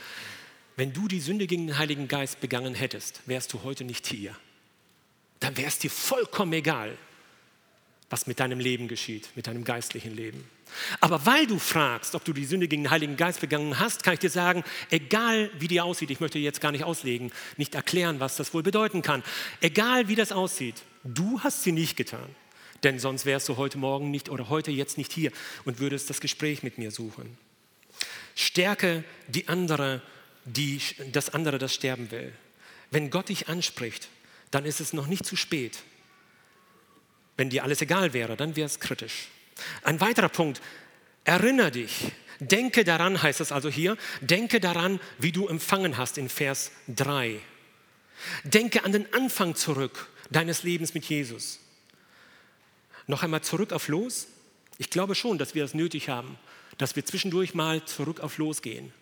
wenn du die Sünde gegen den Heiligen Geist begangen hättest, wärst du heute nicht hier dann wäre es dir vollkommen egal, was mit deinem Leben geschieht, mit deinem geistlichen Leben. Aber weil du fragst, ob du die Sünde gegen den Heiligen Geist begangen hast, kann ich dir sagen, egal wie die aussieht, ich möchte jetzt gar nicht auslegen, nicht erklären, was das wohl bedeuten kann, egal wie das aussieht, du hast sie nicht getan. Denn sonst wärst du heute Morgen nicht oder heute jetzt nicht hier und würdest das Gespräch mit mir suchen. Stärke die andere, die, das andere, das sterben will. Wenn Gott dich anspricht, dann ist es noch nicht zu spät. Wenn dir alles egal wäre, dann wäre es kritisch. Ein weiterer Punkt, erinnere dich, denke daran, heißt es also hier, denke daran, wie du empfangen hast in Vers 3. Denke an den Anfang zurück deines Lebens mit Jesus. Noch einmal zurück auf Los. Ich glaube schon, dass wir es nötig haben, dass wir zwischendurch mal zurück auf Los gehen.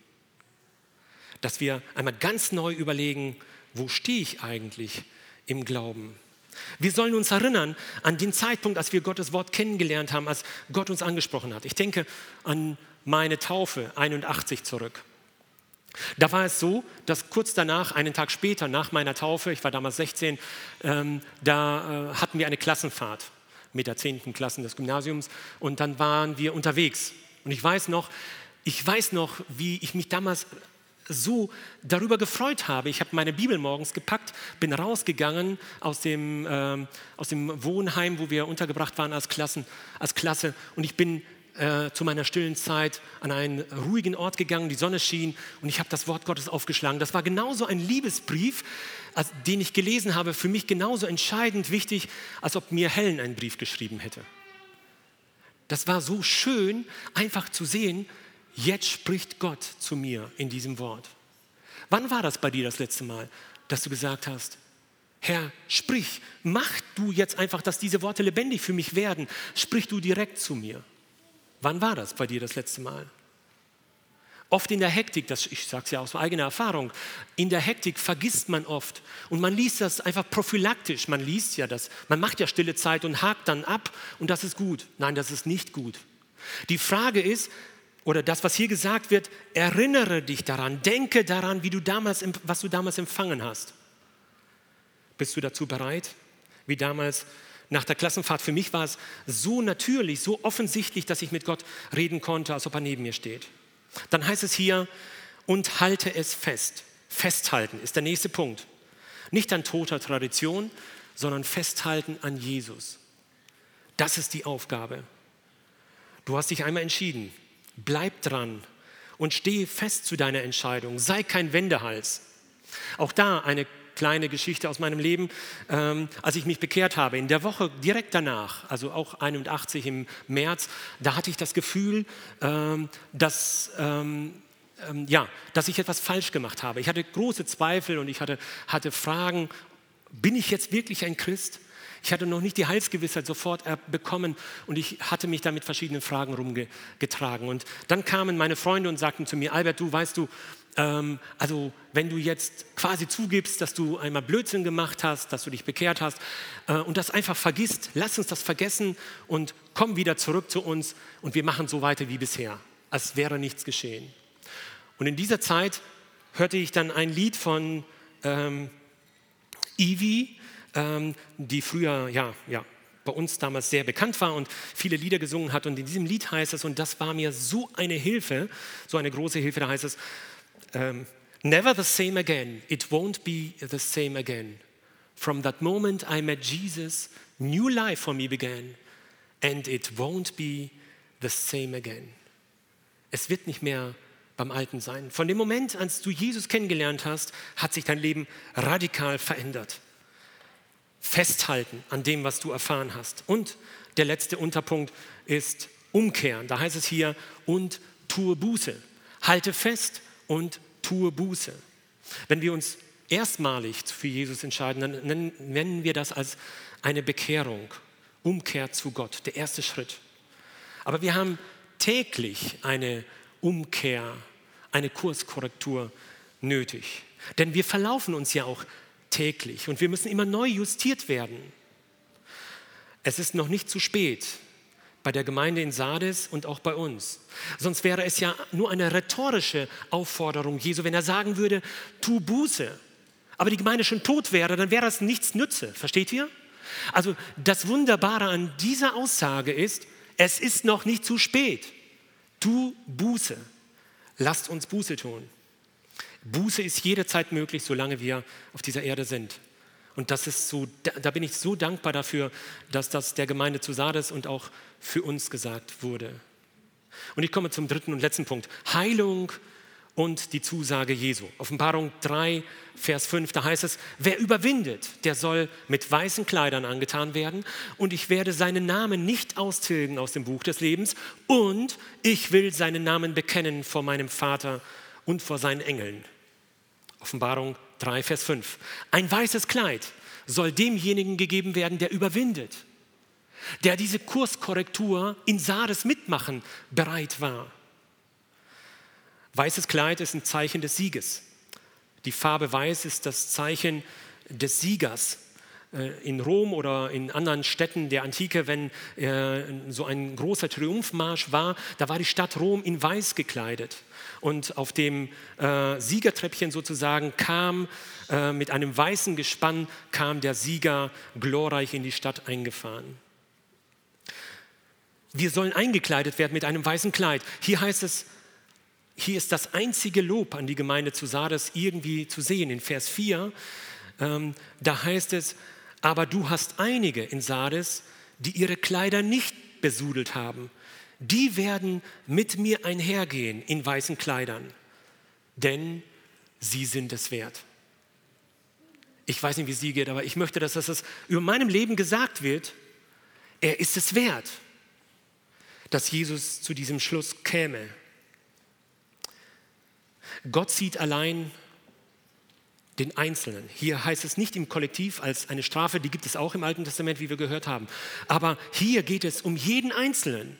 Dass wir einmal ganz neu überlegen, wo stehe ich eigentlich im Glauben. Wir sollen uns erinnern an den Zeitpunkt, als wir Gottes Wort kennengelernt haben, als Gott uns angesprochen hat. Ich denke an meine Taufe 81 zurück. Da war es so, dass kurz danach, einen Tag später nach meiner Taufe, ich war damals 16, ähm, da äh, hatten wir eine Klassenfahrt mit der 10. Klasse des Gymnasiums und dann waren wir unterwegs. Und ich weiß noch, ich weiß noch, wie ich mich damals so darüber gefreut habe. Ich habe meine Bibel morgens gepackt, bin rausgegangen aus dem, äh, aus dem Wohnheim, wo wir untergebracht waren als, Klassen, als Klasse und ich bin äh, zu meiner stillen Zeit an einen ruhigen Ort gegangen, die Sonne schien und ich habe das Wort Gottes aufgeschlagen. Das war genauso ein Liebesbrief, als, den ich gelesen habe, für mich genauso entscheidend wichtig, als ob mir Helen einen Brief geschrieben hätte. Das war so schön, einfach zu sehen, Jetzt spricht Gott zu mir in diesem Wort. Wann war das bei dir das letzte Mal, dass du gesagt hast, Herr, sprich, mach du jetzt einfach, dass diese Worte lebendig für mich werden. Sprich du direkt zu mir. Wann war das bei dir das letzte Mal? Oft in der Hektik, das, ich sage es ja aus eigener Erfahrung, in der Hektik vergisst man oft und man liest das einfach prophylaktisch. Man liest ja das, man macht ja stille Zeit und hakt dann ab und das ist gut. Nein, das ist nicht gut. Die Frage ist, oder das, was hier gesagt wird, erinnere dich daran, denke daran, wie du damals, was du damals empfangen hast. Bist du dazu bereit? Wie damals nach der Klassenfahrt. Für mich war es so natürlich, so offensichtlich, dass ich mit Gott reden konnte, als ob er neben mir steht. Dann heißt es hier, und halte es fest. Festhalten ist der nächste Punkt. Nicht an toter Tradition, sondern festhalten an Jesus. Das ist die Aufgabe. Du hast dich einmal entschieden. Bleib dran und stehe fest zu deiner Entscheidung. Sei kein Wendehals. Auch da eine kleine Geschichte aus meinem Leben, ähm, als ich mich bekehrt habe. In der Woche direkt danach, also auch 81 im März, da hatte ich das Gefühl, ähm, dass, ähm, ähm, ja, dass ich etwas falsch gemacht habe. Ich hatte große Zweifel und ich hatte, hatte Fragen, bin ich jetzt wirklich ein Christ? Ich hatte noch nicht die Heilsgewissheit sofort bekommen und ich hatte mich da mit verschiedenen Fragen rumgetragen. Und dann kamen meine Freunde und sagten zu mir, Albert, du weißt du, ähm, also wenn du jetzt quasi zugibst, dass du einmal Blödsinn gemacht hast, dass du dich bekehrt hast äh, und das einfach vergisst, lass uns das vergessen und komm wieder zurück zu uns und wir machen so weiter wie bisher, als wäre nichts geschehen. Und in dieser Zeit hörte ich dann ein Lied von ähm, ähm, die früher ja, ja, bei uns damals sehr bekannt war und viele Lieder gesungen hat. Und in diesem Lied heißt es, und das war mir so eine Hilfe, so eine große Hilfe, da heißt es, ähm, Never the same again. It won't be the same again. From that moment I met Jesus, new life for me began. And it won't be the same again. Es wird nicht mehr beim Alten sein. Von dem Moment, als du Jesus kennengelernt hast, hat sich dein Leben radikal verändert. Festhalten an dem, was du erfahren hast. Und der letzte Unterpunkt ist umkehren. Da heißt es hier, und tue Buße. Halte fest und tue Buße. Wenn wir uns erstmalig für Jesus entscheiden, dann nennen wir das als eine Bekehrung, Umkehr zu Gott, der erste Schritt. Aber wir haben täglich eine Umkehr, eine Kurskorrektur nötig. Denn wir verlaufen uns ja auch täglich und wir müssen immer neu justiert werden. Es ist noch nicht zu spät bei der Gemeinde in Sardes und auch bei uns. Sonst wäre es ja nur eine rhetorische Aufforderung Jesu, wenn er sagen würde, tu Buße. Aber die Gemeinde schon tot wäre, dann wäre das nichts nütze. Versteht ihr? Also das Wunderbare an dieser Aussage ist, es ist noch nicht zu spät. Tu Buße. Lasst uns Buße tun. Buße ist jederzeit möglich, solange wir auf dieser Erde sind. Und das ist so, da bin ich so dankbar dafür, dass das der Gemeinde zu Sardes und auch für uns gesagt wurde. Und ich komme zum dritten und letzten Punkt. Heilung und die Zusage Jesu. Offenbarung 3, Vers 5, da heißt es, wer überwindet, der soll mit weißen Kleidern angetan werden und ich werde seinen Namen nicht austilgen aus dem Buch des Lebens und ich will seinen Namen bekennen vor meinem Vater und vor seinen Engeln. Offenbarung 3, Vers 5. Ein weißes Kleid soll demjenigen gegeben werden, der überwindet, der diese Kurskorrektur in Sardes mitmachen bereit war. Weißes Kleid ist ein Zeichen des Sieges. Die Farbe Weiß ist das Zeichen des Siegers. Äh, in Rom oder in anderen Städten der Antike, wenn äh, so ein großer Triumphmarsch war, da war die Stadt Rom in Weiß gekleidet. Und auf dem äh, Siegertreppchen sozusagen kam mit einem weißen Gespann kam der Sieger glorreich in die Stadt eingefahren. Wir sollen eingekleidet werden mit einem weißen Kleid. Hier heißt es, hier ist das einzige Lob an die Gemeinde zu Sardes irgendwie zu sehen. In Vers 4, ähm, da heißt es, aber du hast einige in Sardes, die ihre Kleider nicht besudelt haben. Die werden mit mir einhergehen in weißen Kleidern, denn sie sind es wert. Ich weiß nicht, wie es sie geht, aber ich möchte, dass das über meinem Leben gesagt wird. Er ist es wert, dass Jesus zu diesem Schluss käme. Gott sieht allein den Einzelnen. Hier heißt es nicht im Kollektiv als eine Strafe, die gibt es auch im Alten Testament, wie wir gehört haben. Aber hier geht es um jeden Einzelnen.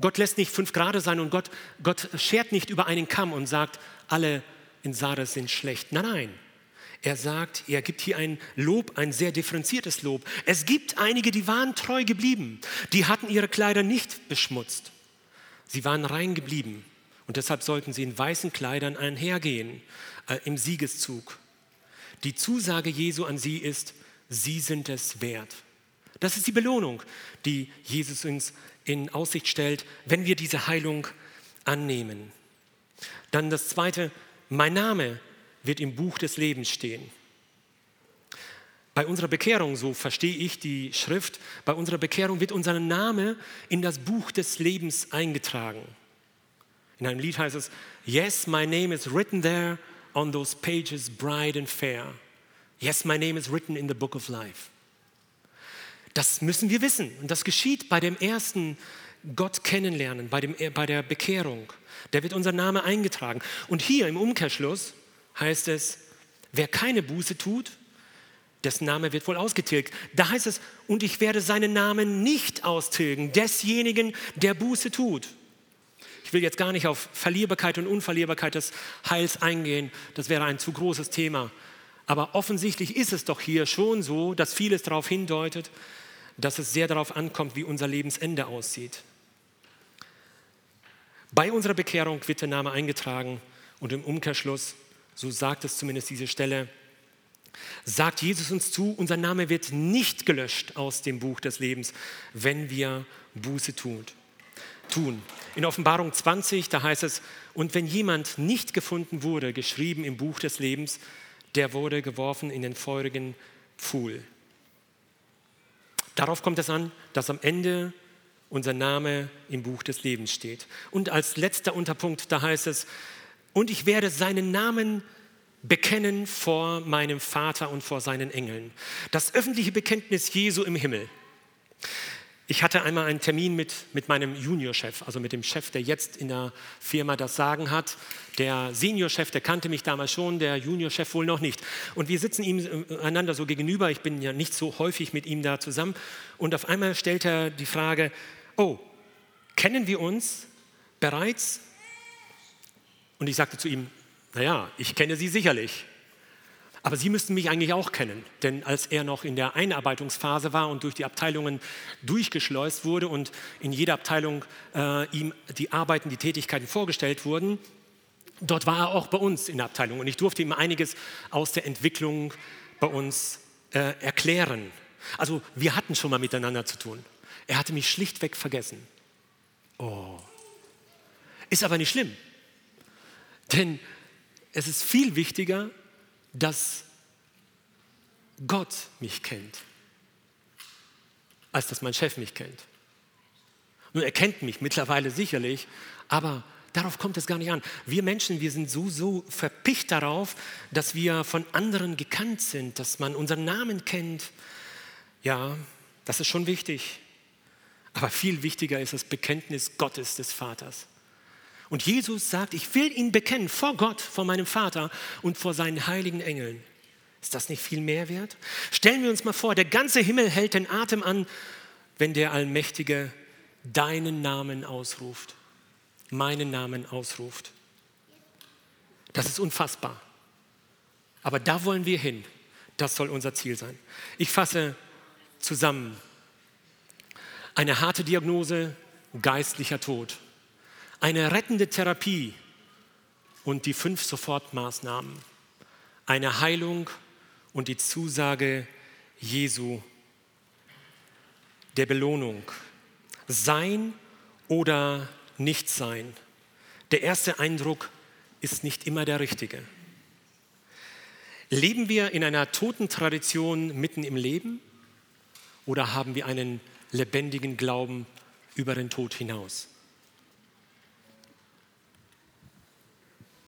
Gott lässt nicht fünf Grade sein und Gott, Gott schert nicht über einen Kamm und sagt, alle in Sardes sind schlecht. Nein, nein. Er sagt, er gibt hier ein Lob, ein sehr differenziertes Lob. Es gibt einige, die waren treu geblieben. Die hatten ihre Kleider nicht beschmutzt. Sie waren rein geblieben. Und deshalb sollten sie in weißen Kleidern einhergehen äh, im Siegeszug. Die Zusage Jesu an sie ist, sie sind es wert. Das ist die Belohnung, die Jesus uns in Aussicht stellt, wenn wir diese Heilung annehmen. Dann das Zweite, mein Name wird im Buch des Lebens stehen. Bei unserer Bekehrung, so verstehe ich die Schrift, bei unserer Bekehrung wird unser Name in das Buch des Lebens eingetragen. In einem Lied heißt es, Yes, my name is written there on those pages bright and fair. Yes, my name is written in the book of life. Das müssen wir wissen. Und das geschieht bei dem ersten Gott kennenlernen, bei, dem, bei der Bekehrung. Da wird unser Name eingetragen. Und hier im Umkehrschluss heißt es, wer keine Buße tut, dessen Name wird wohl ausgetilgt. Da heißt es, und ich werde seinen Namen nicht austilgen, desjenigen, der Buße tut. Ich will jetzt gar nicht auf Verlierbarkeit und Unverlierbarkeit des Heils eingehen, das wäre ein zu großes Thema. Aber offensichtlich ist es doch hier schon so, dass vieles darauf hindeutet, dass es sehr darauf ankommt, wie unser Lebensende aussieht. Bei unserer Bekehrung wird der Name eingetragen und im Umkehrschluss, so sagt es zumindest diese Stelle, sagt Jesus uns zu, unser Name wird nicht gelöscht aus dem Buch des Lebens, wenn wir Buße tun. Tun. In Offenbarung 20, da heißt es, und wenn jemand nicht gefunden wurde, geschrieben im Buch des Lebens, der wurde geworfen in den feurigen Pfuhl. Darauf kommt es an, dass am Ende unser Name im Buch des Lebens steht. Und als letzter Unterpunkt, da heißt es, und ich werde seinen Namen bekennen vor meinem Vater und vor seinen Engeln. Das öffentliche Bekenntnis Jesu im Himmel. Ich hatte einmal einen Termin mit, mit meinem Juniorchef, also mit dem Chef, der jetzt in der Firma das Sagen hat. Der Seniorchef, der kannte mich damals schon, der Juniorchef wohl noch nicht. Und wir sitzen ihm äh, einander so gegenüber. Ich bin ja nicht so häufig mit ihm da zusammen. Und auf einmal stellt er die Frage: Oh, kennen wir uns bereits? Und ich sagte zu ihm: Naja, ich kenne Sie sicherlich. Aber Sie müssten mich eigentlich auch kennen, denn als er noch in der Einarbeitungsphase war und durch die Abteilungen durchgeschleust wurde und in jeder Abteilung äh, ihm die Arbeiten, die Tätigkeiten vorgestellt wurden, dort war er auch bei uns in der Abteilung und ich durfte ihm einiges aus der Entwicklung bei uns äh, erklären. Also wir hatten schon mal miteinander zu tun. Er hatte mich schlichtweg vergessen. Oh. Ist aber nicht schlimm, denn es ist viel wichtiger, dass Gott mich kennt, als dass mein Chef mich kennt. Nun, er kennt mich mittlerweile sicherlich, aber darauf kommt es gar nicht an. Wir Menschen, wir sind so, so verpicht darauf, dass wir von anderen gekannt sind, dass man unseren Namen kennt. Ja, das ist schon wichtig. Aber viel wichtiger ist das Bekenntnis Gottes des Vaters. Und Jesus sagt, ich will ihn bekennen vor Gott, vor meinem Vater und vor seinen heiligen Engeln. Ist das nicht viel mehr wert? Stellen wir uns mal vor, der ganze Himmel hält den Atem an, wenn der Allmächtige deinen Namen ausruft, meinen Namen ausruft. Das ist unfassbar. Aber da wollen wir hin. Das soll unser Ziel sein. Ich fasse zusammen. Eine harte Diagnose, geistlicher Tod eine rettende Therapie und die fünf Sofortmaßnahmen, eine Heilung und die Zusage Jesu der Belohnung. Sein oder nicht sein. Der erste Eindruck ist nicht immer der richtige. Leben wir in einer toten Tradition mitten im Leben oder haben wir einen lebendigen Glauben über den Tod hinaus?